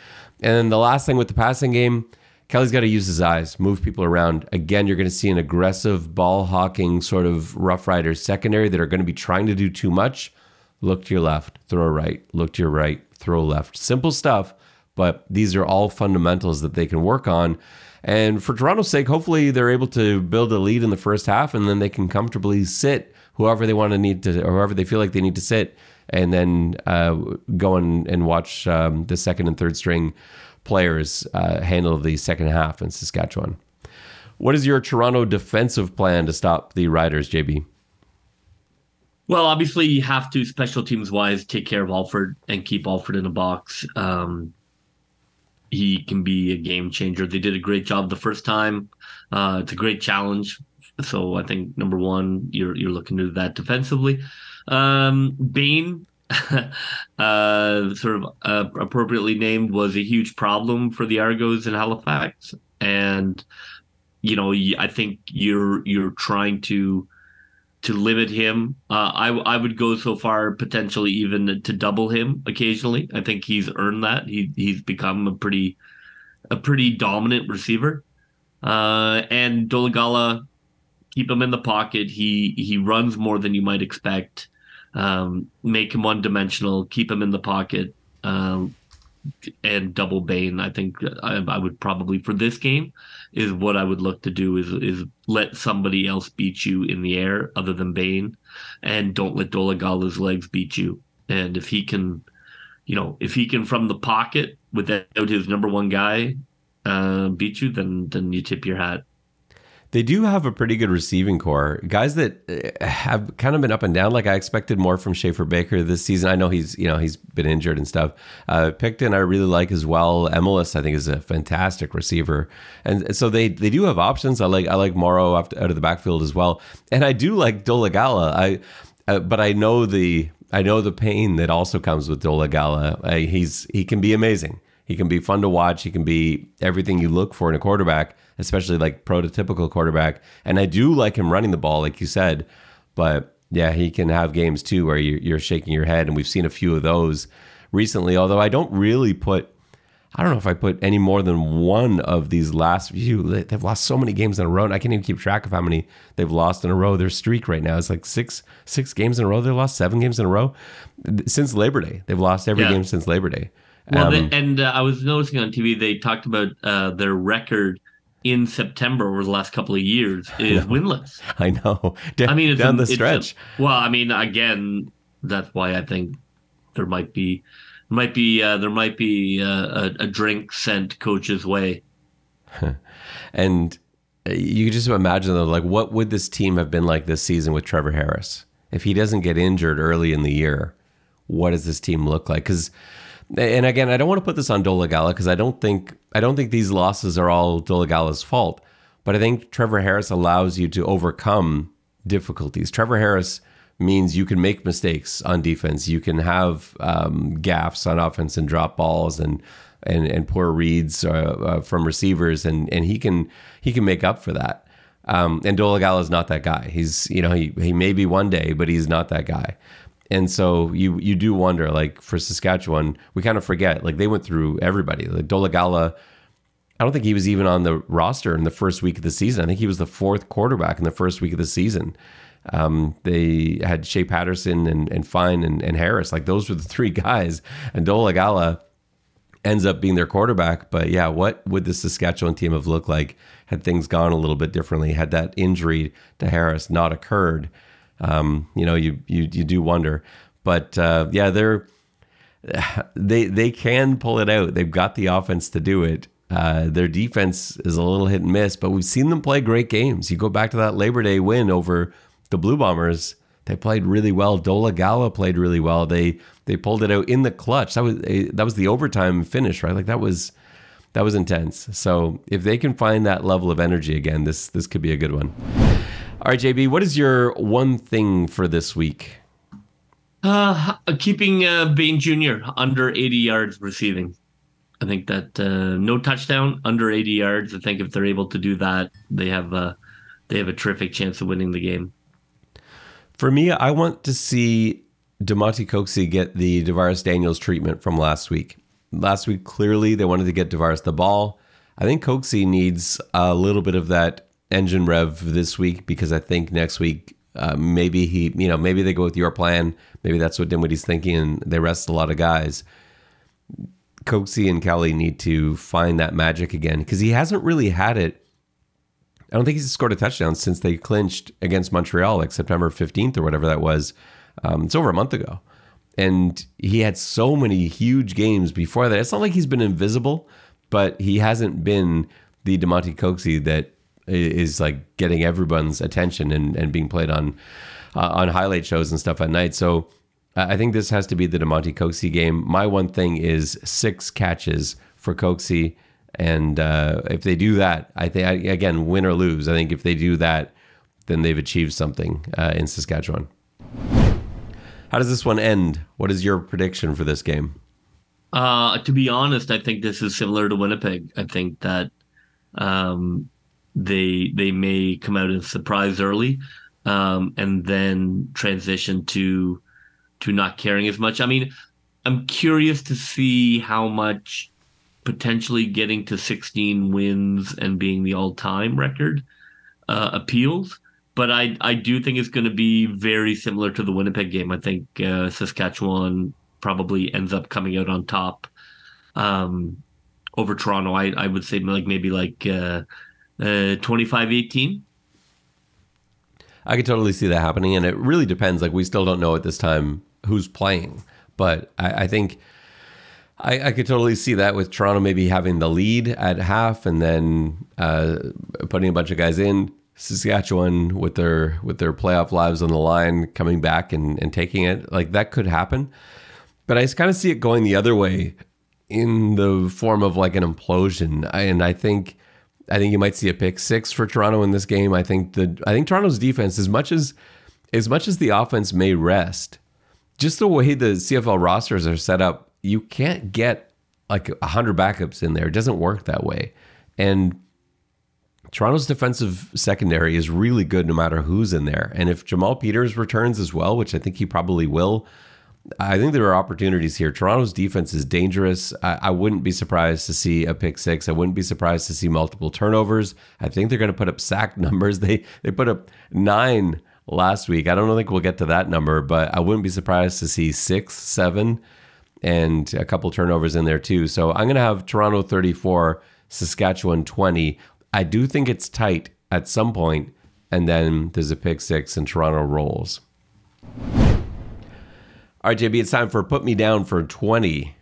And then the last thing with the passing game, Kelly's got to use his eyes, move people around. Again, you're going to see an aggressive ball hawking sort of rough riders secondary that are going to be trying to do too much. Look to your left, throw right. Look to your right, throw left. Simple stuff, but these are all fundamentals that they can work on. And for Toronto's sake, hopefully they're able to build a lead in the first half and then they can comfortably sit whoever they want to need to, or whoever they feel like they need to sit, and then uh, go and, and watch um, the second and third string players uh, handle the second half in Saskatchewan. What is your Toronto defensive plan to stop the Riders, JB? Well, obviously, you have to special teams wise take care of Alford and keep Alford in the box. Um, he can be a game changer. They did a great job the first time. Uh, it's a great challenge. So I think number one, you're you're looking to that defensively. Um, Bane, uh, sort of uh, appropriately named, was a huge problem for the Argos in Halifax, and you know I think you're you're trying to to limit him. Uh, I I would go so far potentially even to double him occasionally. I think he's earned that. He he's become a pretty a pretty dominant receiver. Uh, and Dolegala, keep him in the pocket. He he runs more than you might expect. Um, make him one dimensional. Keep him in the pocket. Um, and double Bane. I think I, I, would probably for this game is what I would look to do is is let somebody else beat you in the air other than Bane, and don't let Dolegala's legs beat you. And if he can, you know, if he can from the pocket without his number one guy uh, beat you, then then you tip your hat. They do have a pretty good receiving core. Guys that uh, have kind of been up and down. Like I expected more from Schaffer-Baker this season. I know he's you know he's been injured and stuff. Uh, Picton I really like as well. Emilus I think is a fantastic receiver, and so they they do have options. I like I like Morrow out of the backfield as well, and I do like Dolegala. I uh, but I know the I know the pain that also comes with Dolegala. Uh, he's he can be amazing. He can be fun to watch. He can be everything you look for in a quarterback, especially like prototypical quarterback. And I do like him running the ball, like you said. But yeah, he can have games too where you're shaking your head, and we've seen a few of those recently. Although I don't really put, I don't know if I put any more than one of these last few. They've lost so many games in a row, and I can't even keep track of how many they've lost in a row. Their streak right now is like six six games in a row. They lost seven games in a row since Labor Day. They've lost every yeah. game since Labor Day. Well, um, they, and uh, I was noticing on TV they talked about uh, their record in September over the last couple of years is winless. I know. I mean, it's down a, the stretch. A, well, I mean, again, that's why I think there might be might be uh, there might be uh, a, a, drink sent coach's way. and uh, you just imagine though, like, what would this team have been like this season with Trevor Harris if he doesn't get injured early in the year? What does this team look like? Because and again, I don't want to put this on Dolegala because I don't think I don't think these losses are all Dolegala's fault. But I think Trevor Harris allows you to overcome difficulties. Trevor Harris means you can make mistakes on defense. You can have um, gaffes on offense and drop balls and and, and poor reads uh, uh, from receivers, and and he can he can make up for that. Um, and Dolegala is not that guy. He's you know he he may be one day, but he's not that guy and so you you do wonder like for Saskatchewan we kind of forget like they went through everybody like Dolegala I don't think he was even on the roster in the first week of the season I think he was the fourth quarterback in the first week of the season Um, they had Shea Patterson and, and Fine and, and Harris. Like those were the three guys. And Dolegala ends up being their quarterback. But yeah, what would the Saskatchewan team have looked like had things gone a little bit differently? Had that injury to Harris not occurred? Um, you know, you you you do wonder. But uh, yeah, they're they they can pull it out. They've got the offense to do it. Uh, their defense is a little hit and miss, but we've seen them play great games. You go back to that Labor Day win over the Blue Bombers. They played really well. Dolegala played really well. They they pulled it out in the clutch. That was a, that was the overtime finish, right? Like that was that was intense. So if they can find that level of energy again, this this could be a good one. All right, JB, what is your one thing for this week? Uh, keeping uh, Bane Jr. under 80 yards receiving. I think that uh, no touchdown under 80 yards. I think if they're able to do that, they have uh, they have a terrific chance of winning the game. For me, I want to see Damonte Coxie get the DaVaris Daniels treatment from last week. Last week, clearly they wanted to get DaVaris the ball. I think Coxie needs a little bit of that engine rev this week because I think next week uh, maybe he, you know, maybe they go with your plan. Maybe that's what Dinwiddie's thinking, and they rest a lot of guys. Coxie and Kelly need to find that magic again because he hasn't really had it. I don't think he's scored a touchdown since they clinched against Montreal, like September 15th or whatever that was. Um, it's over a month ago. And he had so many huge games before that. It's not like he's been invisible, but he hasn't been the Damonte Coxie that is like getting everyone's attention and, and being played on uh, on highlight shows and stuff at night. So I think this has to be the Damonte Coxie game. My one thing is six catches for Coxie. And uh, if they do that, I think, again, win or lose, I think if they do that, then they've achieved something uh, in Saskatchewan. How does this one end? What is your prediction for this game? Uh, to be honest, I think this is similar to Winnipeg. I think that um, they they may come out and surprise early, um, and then transition to to not caring as much. I mean, I'm curious to see how much potentially getting to 16 wins and being the all-time record uh, appeals. But I I do think it's going to be very similar to the Winnipeg game. I think uh, Saskatchewan probably ends up coming out on top um, over Toronto. I I would say like maybe like uh, uh 25-18. I could totally see that happening, and it really depends. Like we still don't know at this time who's playing, but I, I think I, I, could totally see that with Toronto maybe having the lead at half and then uh, putting a bunch of guys in. Saskatchewan with their with their playoff lives on the line, coming back and, and taking it like that could happen. But I just kind of see it going the other way in the form of like an implosion, I, and I think I think you might see a pick six for Toronto in this game. I think the I think Toronto's defense, as much as as much as the offense may rest, just the way the CFL rosters are set up, you can't get like hundred backups in there. It doesn't work that way. And Toronto's defensive secondary is really good no matter who's in there. And if Jamal Peters returns as well, which I think he probably will, I think there are opportunities here. Toronto's defense is dangerous. I, I, wouldn't be surprised to see a pick six. I wouldn't be surprised to see multiple turnovers. I think they're going to put up sack numbers. They they put up nine last week. I don't think we'll get to that number, but I wouldn't be surprised to see six, seven, and a couple turnovers in there too. So I'm going to have Toronto 34, Saskatchewan 20. I do think it's tight at some point, and then there's a pick six and Toronto rolls. All right, JB, it's time for Put Me Down for 20.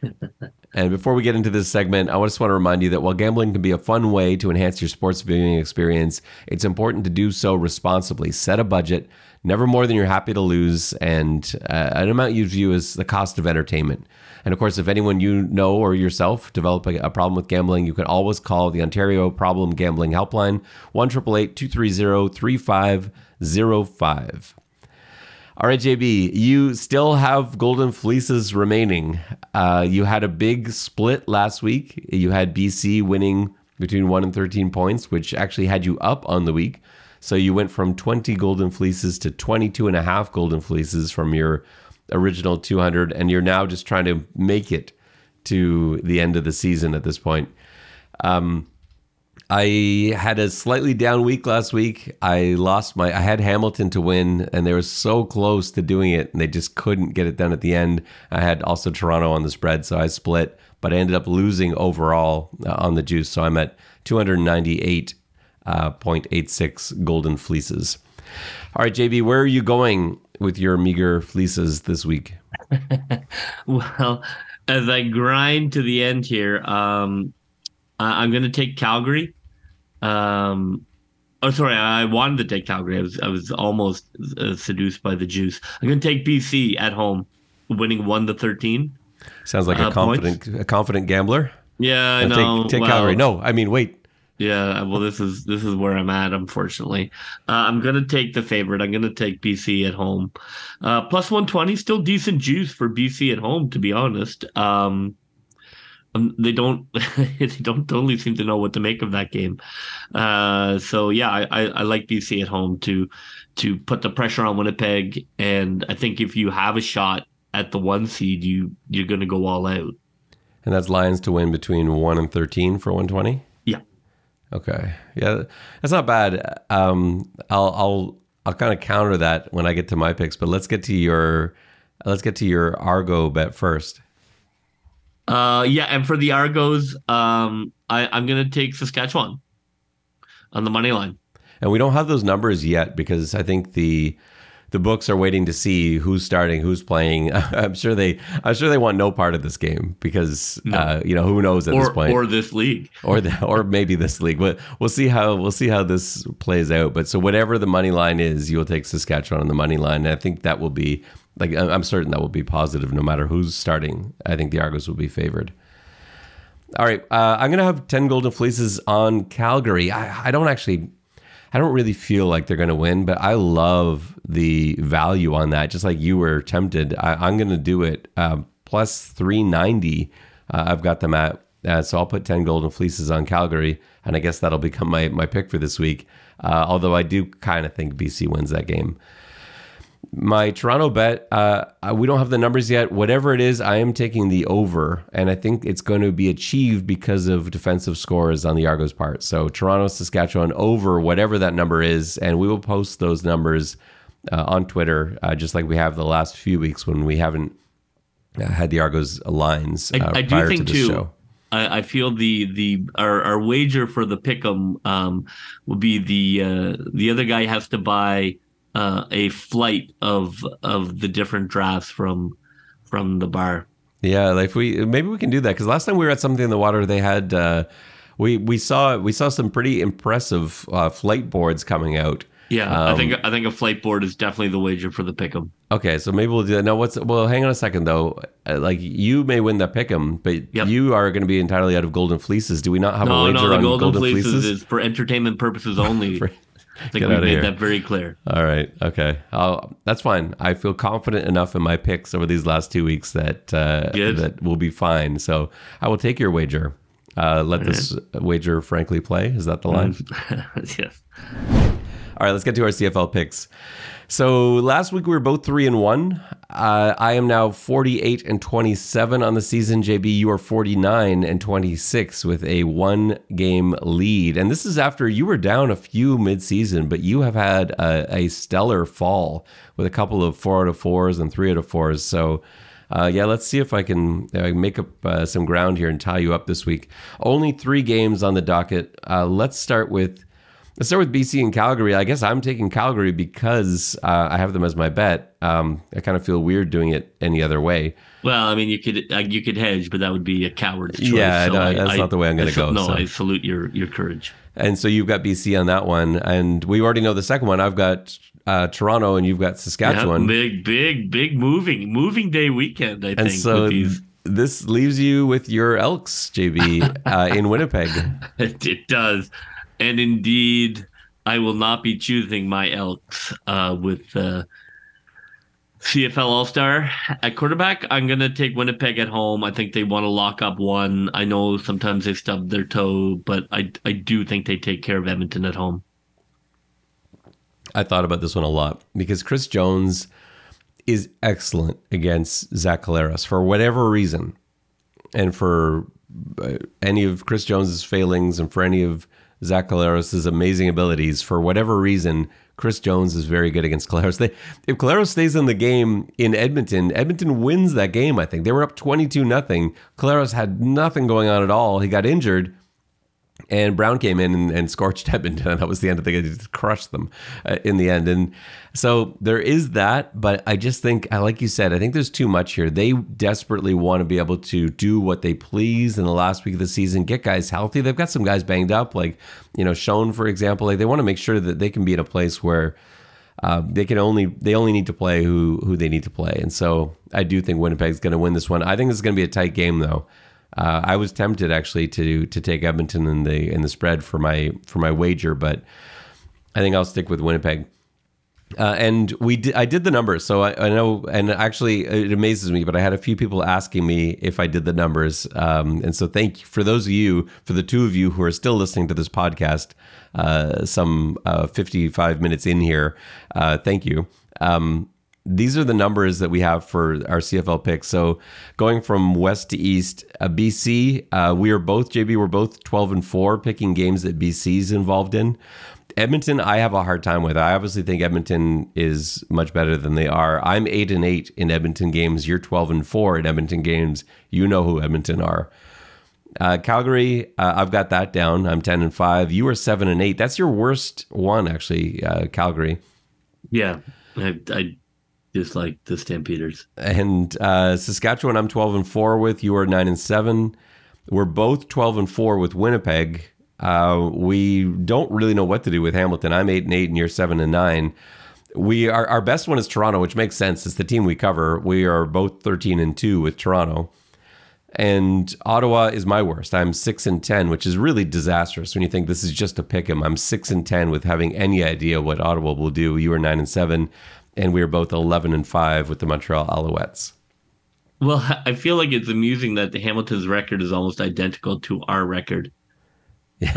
and before we get into this segment, I just want to remind you that while gambling can be a fun way to enhance your sports viewing experience, it's important to do so responsibly. Set a budget, never more than you're happy to lose, and uh, an amount you view as the cost of entertainment. And of course, if anyone you know or yourself develop a, a problem with gambling, you can always call the Ontario Problem Gambling Helpline, 1 230 3505. All right, JB, you still have golden fleeces remaining. Uh, you had a big split last week. You had BC winning between 1 and 13 points, which actually had you up on the week. So you went from 20 golden fleeces to 22 and a half golden fleeces from your original 200, and you're now just trying to make it to the end of the season at this point. Um, I had a slightly down week last week. I lost my. I had Hamilton to win, and they were so close to doing it, and they just couldn't get it done at the end. I had also Toronto on the spread, so I split, but I ended up losing overall uh, on the juice. So I'm at 298.86 uh, golden fleeces. All right, JB, where are you going with your meager fleeces this week? well, as I grind to the end here, um, I'm going to take Calgary. Um, oh, sorry, I wanted to take Calgary. I was I was almost uh, seduced by the juice. I'm going to take BC at home, winning one to thirteen. Sounds like a uh, confident points. a confident gambler. Yeah, I know. Take, take well, Calgary. No, I mean wait. Yeah, well, this is this is where I'm at. Unfortunately, uh, I'm gonna take the favorite. I'm gonna take BC at home, uh, plus 120. Still decent juice for BC at home, to be honest. Um, um, they don't they don't totally seem to know what to make of that game. Uh, so yeah, I, I, I, like BC at home to to put the pressure on Winnipeg, and I think if you have a shot at the one seed, you you're going to go all out. And that's Lions to win between one and thirteen for one twenty. Yeah. Okay. Yeah, that's not bad. Um, I'll I'll I'll kind of counter that when I get to my picks, but let's get to your let's get to your Argo bet first. Uh, yeah, and for the Argos, um, I, I'm gonna take Saskatchewan on the money line. And we don't have those numbers yet because I think the the books are waiting to see who's starting, who's playing. I'm sure they, I'm sure they want no part of this game because, no. uh, you know, who knows at or, this point, or this league, or the, or maybe this league. But we'll see how we'll see how this plays out. But so whatever the money line is, you'll take Saskatchewan on the money line. And I think that will be like I'm certain that will be positive no matter who's starting. I think the Argos will be favored. All right, uh, I'm gonna have ten golden fleeces on Calgary. I, I don't actually I don't really feel like they're going to win, but I love the value on that. Just like you were tempted, I, am going to do it. Uh, plus 390, uh, I've got them at. Uh, so I'll put 10 golden fleeces on Calgary, and I guess that'll become my, my pick for this week. Uh, although I do kind of think BC wins that game my Toronto bet, uh, we don't have the numbers yet. Whatever it is, I am taking the over, and I think it's going to be achieved because of defensive scores on the Argos' part. So Toronto, Saskatchewan over whatever that number is, and we will post those numbers uh, on Twitter, uh, just like we have the last few weeks when we haven't uh, had the Argos lines I, uh, I do think to too. Show. I, feel the the our, our wager for the pick'em um, will be the uh, the other guy has to buy uh, a flight of of the different drafts from from the bar. Yeah, like we maybe we can do that because last time we were at something in the water, they had uh, we we saw we saw some pretty impressive uh, flight boards coming out. Yeah, um, I think I think a flight board is definitely the wager for the pick'em. Okay, so maybe we'll do that. Now, what's well? Hang on a second though. Uh, like you may win the pick'em, but yep. you are going to be entirely out of golden fleeces. Do we not have no, a wager no, the on golden, golden fleeces? fleeces? is for entertainment purposes only. for, I think we made here. that very clear. All right. Okay. I'll, that's fine. I feel confident enough in my picks over these last two weeks that uh, that will be fine. So I will take your wager. Uh, let All this right. wager frankly play. Is that the line? yes. All right. Let's get to our CFL picks. So last week we were both three and one. Uh, I am now 48 and 27 on the season. JB, you are 49 and 26 with a one game lead. And this is after you were down a few midseason, but you have had a, a stellar fall with a couple of four out of fours and three out of fours. So, uh, yeah, let's see if I can uh, make up uh, some ground here and tie you up this week. Only three games on the docket. Uh, let's start with Let's start with BC and Calgary. I guess I'm taking Calgary because uh, I have them as my bet. Um, I kind of feel weird doing it any other way. Well, I mean, you could uh, you could hedge, but that would be a coward's choice. Yeah, so no, I, that's I, not the way I'm going to go. No, so. I salute your your courage. And so you've got BC on that one, and we already know the second one. I've got uh, Toronto, and you've got Saskatchewan. Yeah, big, big, big moving moving day weekend. I and think. So this leaves you with your Elks, JB, uh, in Winnipeg. it does and indeed, I will not be choosing my Elks uh, with uh, CFL All Star at quarterback. I'm going to take Winnipeg at home. I think they want to lock up one. I know sometimes they stub their toe, but I, I do think they take care of Edmonton at home. I thought about this one a lot because Chris Jones is excellent against Zach Collaros for whatever reason. And for uh, any of Chris Jones's failings and for any of Zach Collaros' amazing abilities, for whatever reason, Chris Jones is very good against Collaros. They, if Collaros stays in the game in Edmonton, Edmonton wins that game. I think they were up twenty-two nothing. Collaros had nothing going on at all. He got injured and Brown came in and, and scorched Edmonton, and that was the end of the game. Just crushed them uh, in the end. And so there is that, but I just think, like you said, I think there's too much here. They desperately want to be able to do what they please in the last week of the season, get guys healthy. They've got some guys banged up, like you know, Schoen, for example. Like they want to make sure that they can be in a place where. Uh, they can only they only need to play who who they need to play, and so I do think Winnipeg's going to win this one. I think this is going to be a tight game, though. Uh, I was tempted actually to to take Edmonton in the in the spread for my for my wager, but I think I'll stick with Winnipeg. Uh, and we I did the numbers, so I, I, know, and actually it amazes me. But I had a few people asking me if I did the numbers, um, and so thank you for those of you, for the two of you who are still listening to this podcast, uh, some uh, fifty-five minutes in here. Uh, thank you. Um, these are the numbers that we have for our CFL picks. So going from west to east, uh, BC, uh, we are both JB. We're both twelve and four, picking games that BC's involved in. Edmonton, I have a hard time with. I obviously think Edmonton is much better than they are. I'm eight and eight in Edmonton games. You're twelve and four in Edmonton games. You know who Edmonton are. Uh, Calgary, uh, I've got that down. I'm ten and five. You are seven and eight. That's your worst one, actually. Uh, Calgary. Yeah, I, I just like the Stampeders. And uh, Saskatchewan, I'm 12 and four with. You are nine and seven. We're both 12 and four with Winnipeg. Uh, we don't really know what to do with Hamilton. I'm eight and eight, and you're seven and nine. We are our best one is Toronto, which makes sense. It's the team we cover. We are both 13 and two with Toronto. And Ottawa is my worst. I'm six and ten, which is really disastrous when you think this is just a pick 'em. I'm six and ten with having any idea what Ottawa will do. You are nine and seven and we are both 11 and 5 with the Montreal Alouettes. Well, I feel like it's amusing that the Hamilton's record is almost identical to our record.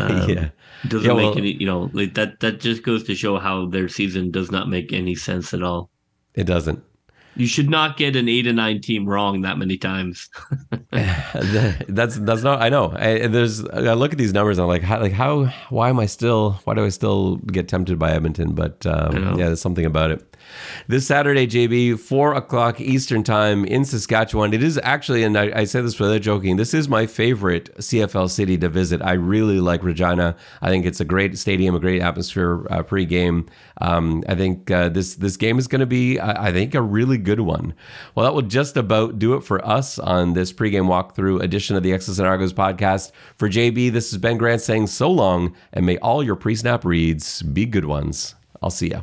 Um, yeah, doesn't yeah, well, make any. You know, like that. That just goes to show how their season does not make any sense at all. It doesn't. You should not get an eight and nine team wrong that many times. that's that's not. I know. I, there's. I look at these numbers. and I'm like, how, like how? Why am I still? Why do I still get tempted by Edmonton? But um, yeah, there's something about it. This Saturday, JB, 4 o'clock Eastern Time in Saskatchewan. It is actually, and I, I say this without joking, this is my favorite CFL city to visit. I really like Regina. I think it's a great stadium, a great atmosphere uh, pre-game. Um, I think uh, this this game is going to be, I, I think, a really good one. Well, that will just about do it for us on this pregame walkthrough edition of the X's and Argos podcast. For JB, this is Ben Grant saying so long, and may all your pre-snap reads be good ones. I'll see ya.